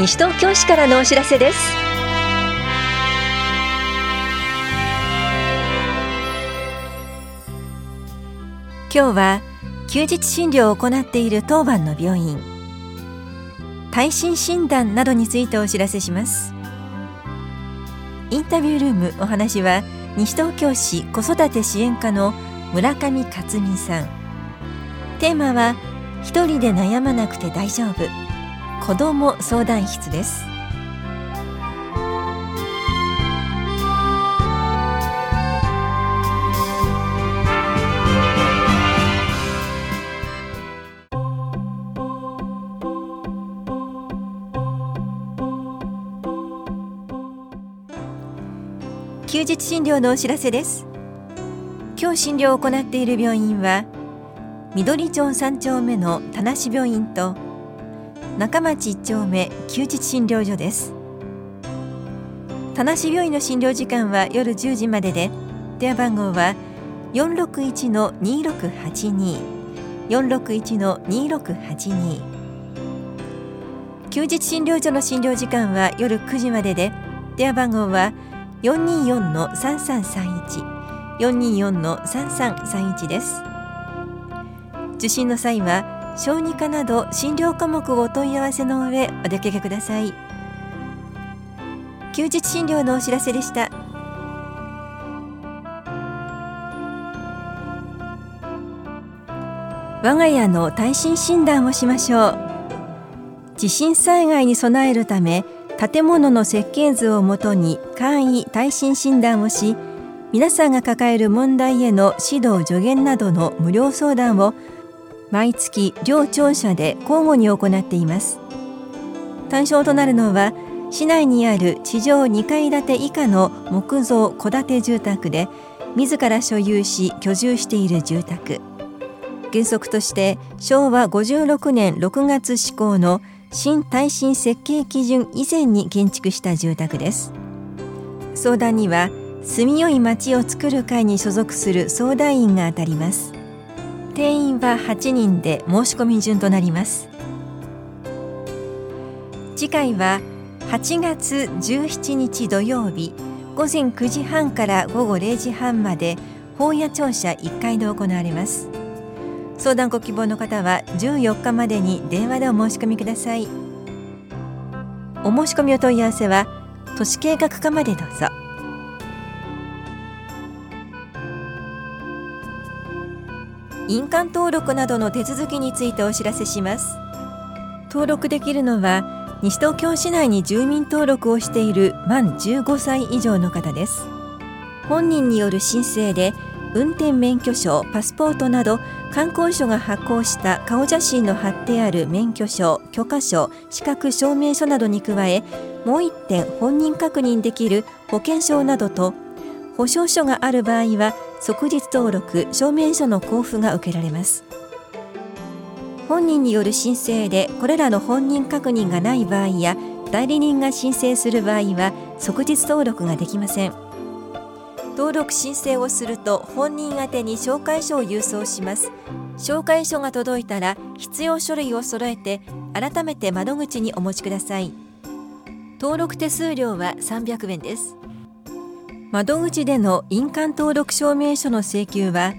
西東京市からのお知らせです。今日は休日診療を行っている当番の病院。耐震診断などについてお知らせします。インタビュールームお話は西東京市子育て支援課の村上克美さん。テーマは一人で悩まなくて大丈夫。子ども相談室です。休日診療のお知らせです。今日診療を行っている病院は緑町3丁目の田無病院と中町1丁目休日診療所です。田無病院の診療時間は夜10時までで電話番号は461-2682 461-2682休日診療所の診療時間は夜9時までで電話番号は424-3331 424-3331です。受診の際は小児科など診療科目をお問い合わせの上お出かけください。休日診療のお知らせでした。我が家の耐震診断をしましょう。地震災害に備えるため建物の設計図をもとに簡易耐震診断をし皆さんが抱える問題への指導助言などの無料相談を毎月両庁舎で交互に行っています。対象となるのは市内にある地上2階建て以下の木造戸建て住宅で自ら所有し居住している住宅。原則として昭和56年6月施行の新耐震設計基準以前に建築した住宅です。相談には住みよい町を作る会に所属する相談員が当たります。定員は8人で申し込み順となります。次回は8月17日土曜日午前9時半から午後0時半まで法屋庁舎1階で行われます。相談ご希望の方は14日までに電話でお申し込みください。お申し込みお問い合わせは都市計画課までどうぞ。印鑑登録などの手続きについてお知らせします。登録できるのは西東京市内に住民登録をしている満15歳以上の方です。本人による申請で運転免許証パスポートなど観光所が発行した顔写真の貼ってある免許証許可証資格証明書などに加えもう1点本人確認できる保険証などと保証書がある場合は即日登録証明書の交付が受けられます。本人による申請でこれらの本人確認がない場合や代理人が申請する場合は即日登録ができません。登録申請をすると本人宛に紹介書を郵送します。紹介書が届いたら必要書類を揃えて改めて窓口にお持ちください。登録手数料は300円です。窓口での印鑑登録証明書の請求は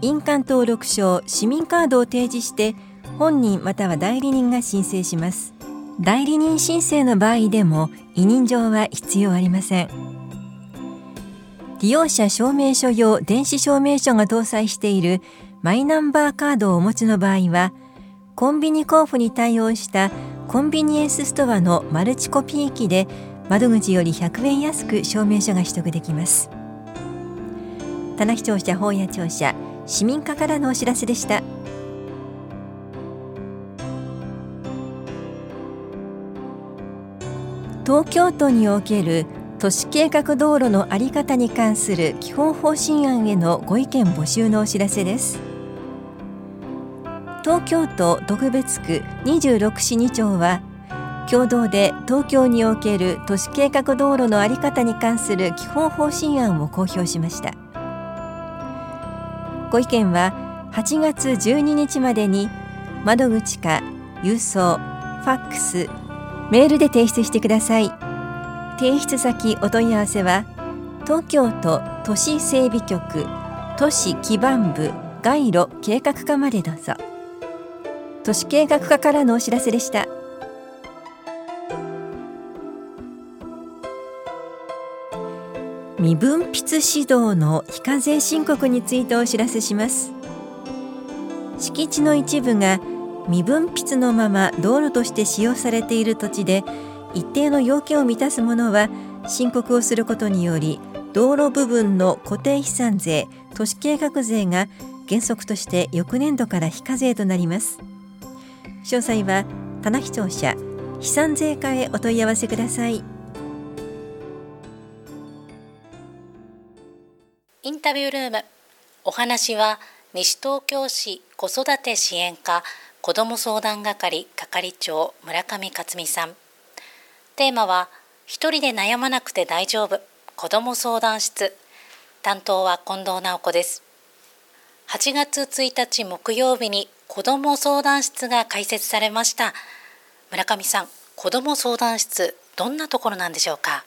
印鑑登録証市民カードを提示して本人または代理人が申請します。代理人申請の場合でも委任状は必要ありません。利用者証明書用電子証明書が搭載しているマイナンバーカードをお持ちの場合はコンビニ交付に対応したコンビニエンスストアのマルチコピー機で窓口より100円安く証明書が取得できます。棚視聴者本屋庁舎市民課からのお知らせでした。東京都における都市計画道路の在り方に関する基本方針案へのご意見募集のお知らせです。東京都特別区26市2町は共同で東京における都市計画道路の在り方に関する基本方針案を公表しました。ご意見は8月12日までに窓口か郵送ファックスメールで提出してください。提出先お問い合わせは東京都都市整備局都市基盤部街路計画課までどうぞ。都市計画課からのお知らせでした。未分泌指導の非課税申告についてお知らせします。敷地の一部が未分泌のまま道路として使用されている土地で一定の要件を満たすものは申告をすることにより道路部分の固定資産税都市計画税が原則として翌年度から非課税となります。詳細は棚視聴者資産税課へお問い合わせください。インタビュールームお話は西東京市子育て支援課子ども相談係係長村上克美さん。テーマは一人で悩まなくて大丈夫子ども相談室。担当は近藤直子です。8月1日木曜日に子ども相談室が開設されました。村上さん子ども相談室どんなところなんでしょうか？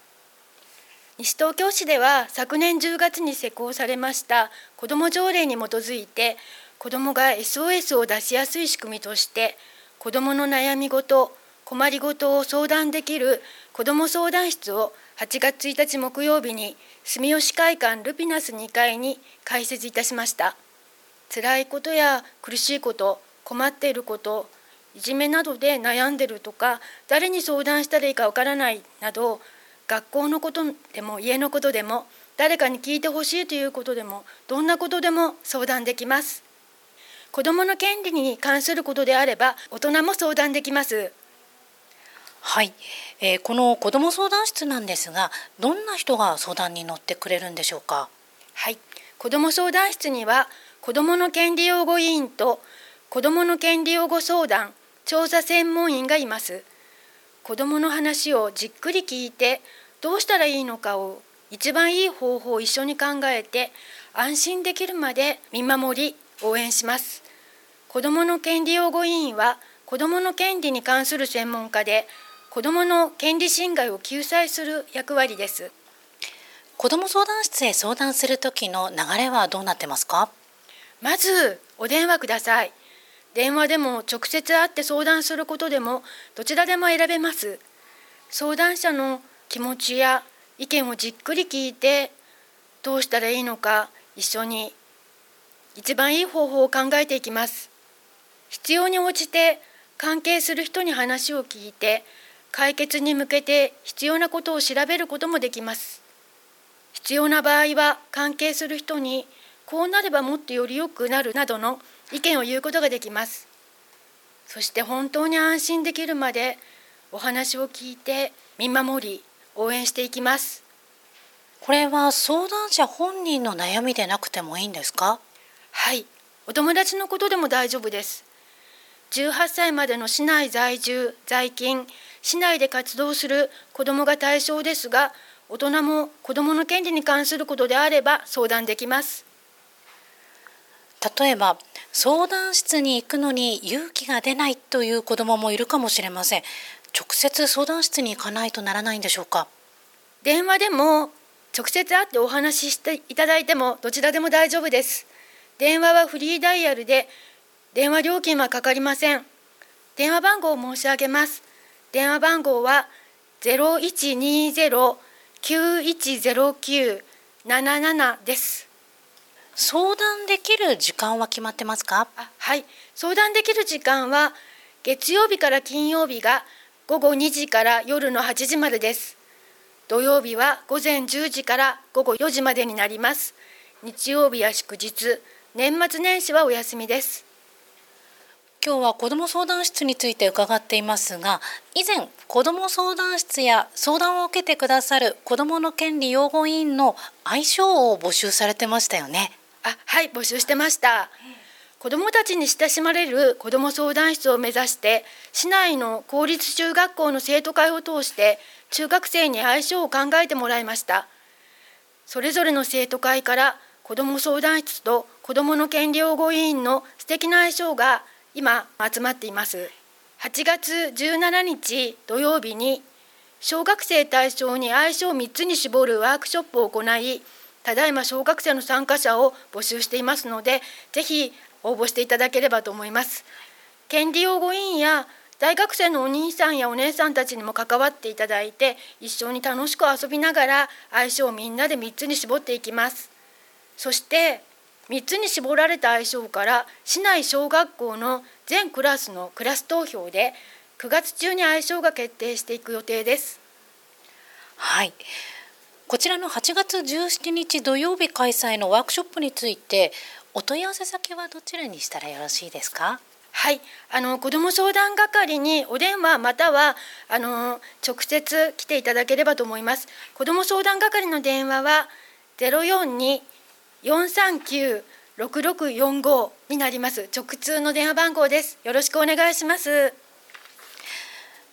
西東京市では昨年10月に施行されました子ども条例に基づいて子どもが SOS を出しやすい仕組みとして子どもの悩み事困りごとを相談できる子ども相談室を8月1日木曜日に住吉会館ルピナス2階に開設いたしました。辛いことや苦しいこと困っていることいじめなどで悩んでるとか誰に相談したらいいかわからないなど学校のことでも家のことでも誰かに聞いてほしいということでもどんなことでも相談できます。子どもの権利に関することであれば大人も相談できます。はい、えー、この子ども相談室なんですがどんな人が相談に乗ってくれるんでしょうか？はい。子ども相談室には子どもの権利擁護委員と子どもの権利擁護相談調査専門員がいます。子どもの話をじっくり聞いてどうしたらいいのかを一番いい方法を一緒に考えて安心できるまで見守り応援します。子どもの権利擁護委員は子どもの権利に関する専門家で子どもの権利侵害を救済する役割です。子ども相談室へ相談する時の流れはどうなってますか？まずお電話ください。電話でも直接会って相談することでもどちらでも選べます。相談者の気持ちや意見をじっくり聞いてどうしたらいいのか一緒に一番いい方法を考えていきます。必要に応じて関係する人に話を聞いて解決に向けて必要なことを調べることもできます。必要な場合は関係する人にこうなればもっとより良くなるなどの意見を言うことができます。そして本当に安心できるまでお話を聞いて見守り応援していきます。これは相談者本人の悩みでなくてもいいんですか？はい。お友達のことでも大丈夫です。18歳までの市内在住在勤市内で活動する子どもが対象ですが大人も子どもの権利に関することであれば相談できます。例えば相談室に行くのに勇気が出ないという子どももいるかもしれません直接相談室に行かないとならないんでしょうか？電話でも直接会ってお話ししていただいてもどちらでも大丈夫です。電話はフリーダイヤルで電話料金はかかりません。電話番号を申し上げます。電話番号は0120-9109-77です。相談できる時間は決まってますか？はい。相談できる時間は月曜日から金曜日が午後2時から夜の8時までです。土曜日は午前10時から午後4時までになります。日曜日や祝日年末年始はお休みです。今日は子ども相談室について伺っていますが以前子ども相談室や相談を受けてくださる子どもの権利擁護委員の愛称を募集されてましたよね。あはい募集してました子どもたちに親しまれる子ども相談室を目指して市内の公立中学校の生徒会を通して中学生に相性を考えてもらいました。それぞれの生徒会から子ども相談室と子どもの権利擁護委員の素敵な相性が今集まっています。8月17日土曜日に小学生対象に愛称を3つに絞るワークショップを行いただいま小学生の参加者を募集していますのでぜひ応募していただければと思います。権利擁護委員や大学生のお兄さんやお姉さんたちにも関わっていただいて一緒に楽しく遊びながら愛称をみんなで3つに絞っていきます。そして3つに絞られた愛称から市内小学校の全クラスのクラス投票で9月中に愛称が決定していく予定です。はい。こちらの8月17日土曜日開催のワークショップについてお問い合わせ先はどちらにしたらよろしいですか？はい、あの子ども相談係にお電話またはあの直接来ていただければと思います。子ども相談係の電話はゼロ四二四三九六六四五になります。直通の電話番号です。よろしくお願いします。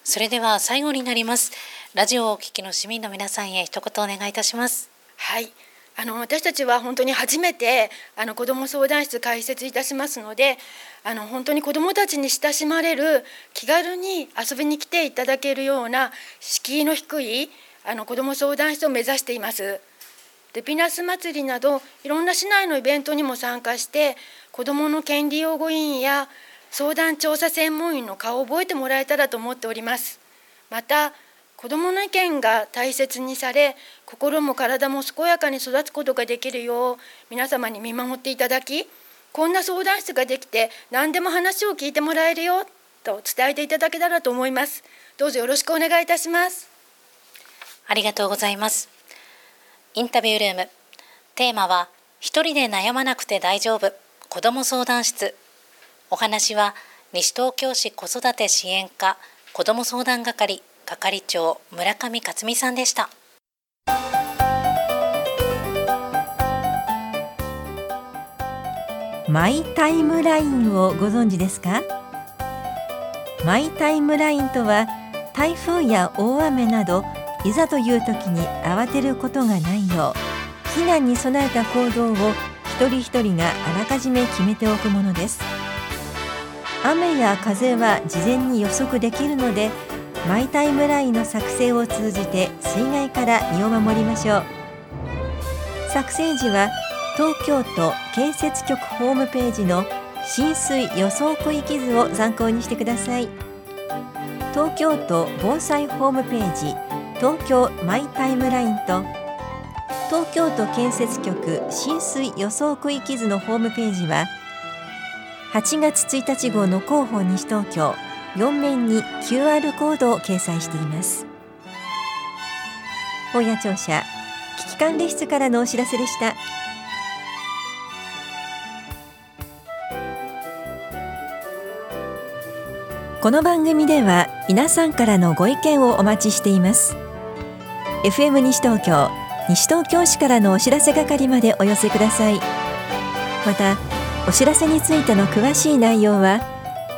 それでは最後になります。ラジオをお聞きの市民の皆さんへ一言お願いいたします。はい。あの私たちは本当に初めてあの子ども相談室開設いたしますのであの本当に子どもたちに親しまれる気軽に遊びに来ていただけるような敷居の低いあの子ども相談室を目指しています。ルピナス祭りなどいろんな市内のイベントにも参加して子どもの権利擁護委員や相談調査専門員の顔を覚えてもらえたらと思っております。また子どもの意見が大切にされ心も体も健やかに育つことができるよう皆様に見守っていただきこんな相談室ができて何でも話を聞いてもらえるよと伝えていただけたらと思います。どうぞよろしくお願いいたします。ありがとうございます。インタビュールーム。テーマは一人で悩まなくて大丈夫。子ども相談室。お話は西東京市子育て支援課子ども相談係。係長村上克美さんでした。マイタイムラインをご存知ですか？マイタイムラインとは台風や大雨などいざという時に慌てることがないよう避難に備えた行動を一人一人があらかじめ決めておくものです。雨や風は事前に予測できるのでマイタイムラインの作成を通じて水害から身を守りましょう。作成時は東京都建設局ホームページの浸水予想区域図を参考にしてください。東京都防災ホームページ東京マイタイムラインと東京都建設局浸水予想区域図のホームページは8月1日号の広報西東京4面に QR コードを掲載しています。本屋庁舎危機管理室からのお知らせでした。この番組では皆さんからのご意見をお待ちしています。FM 西東京西東京市からのお知らせ係までお寄せください。またお知らせについての詳しい内容は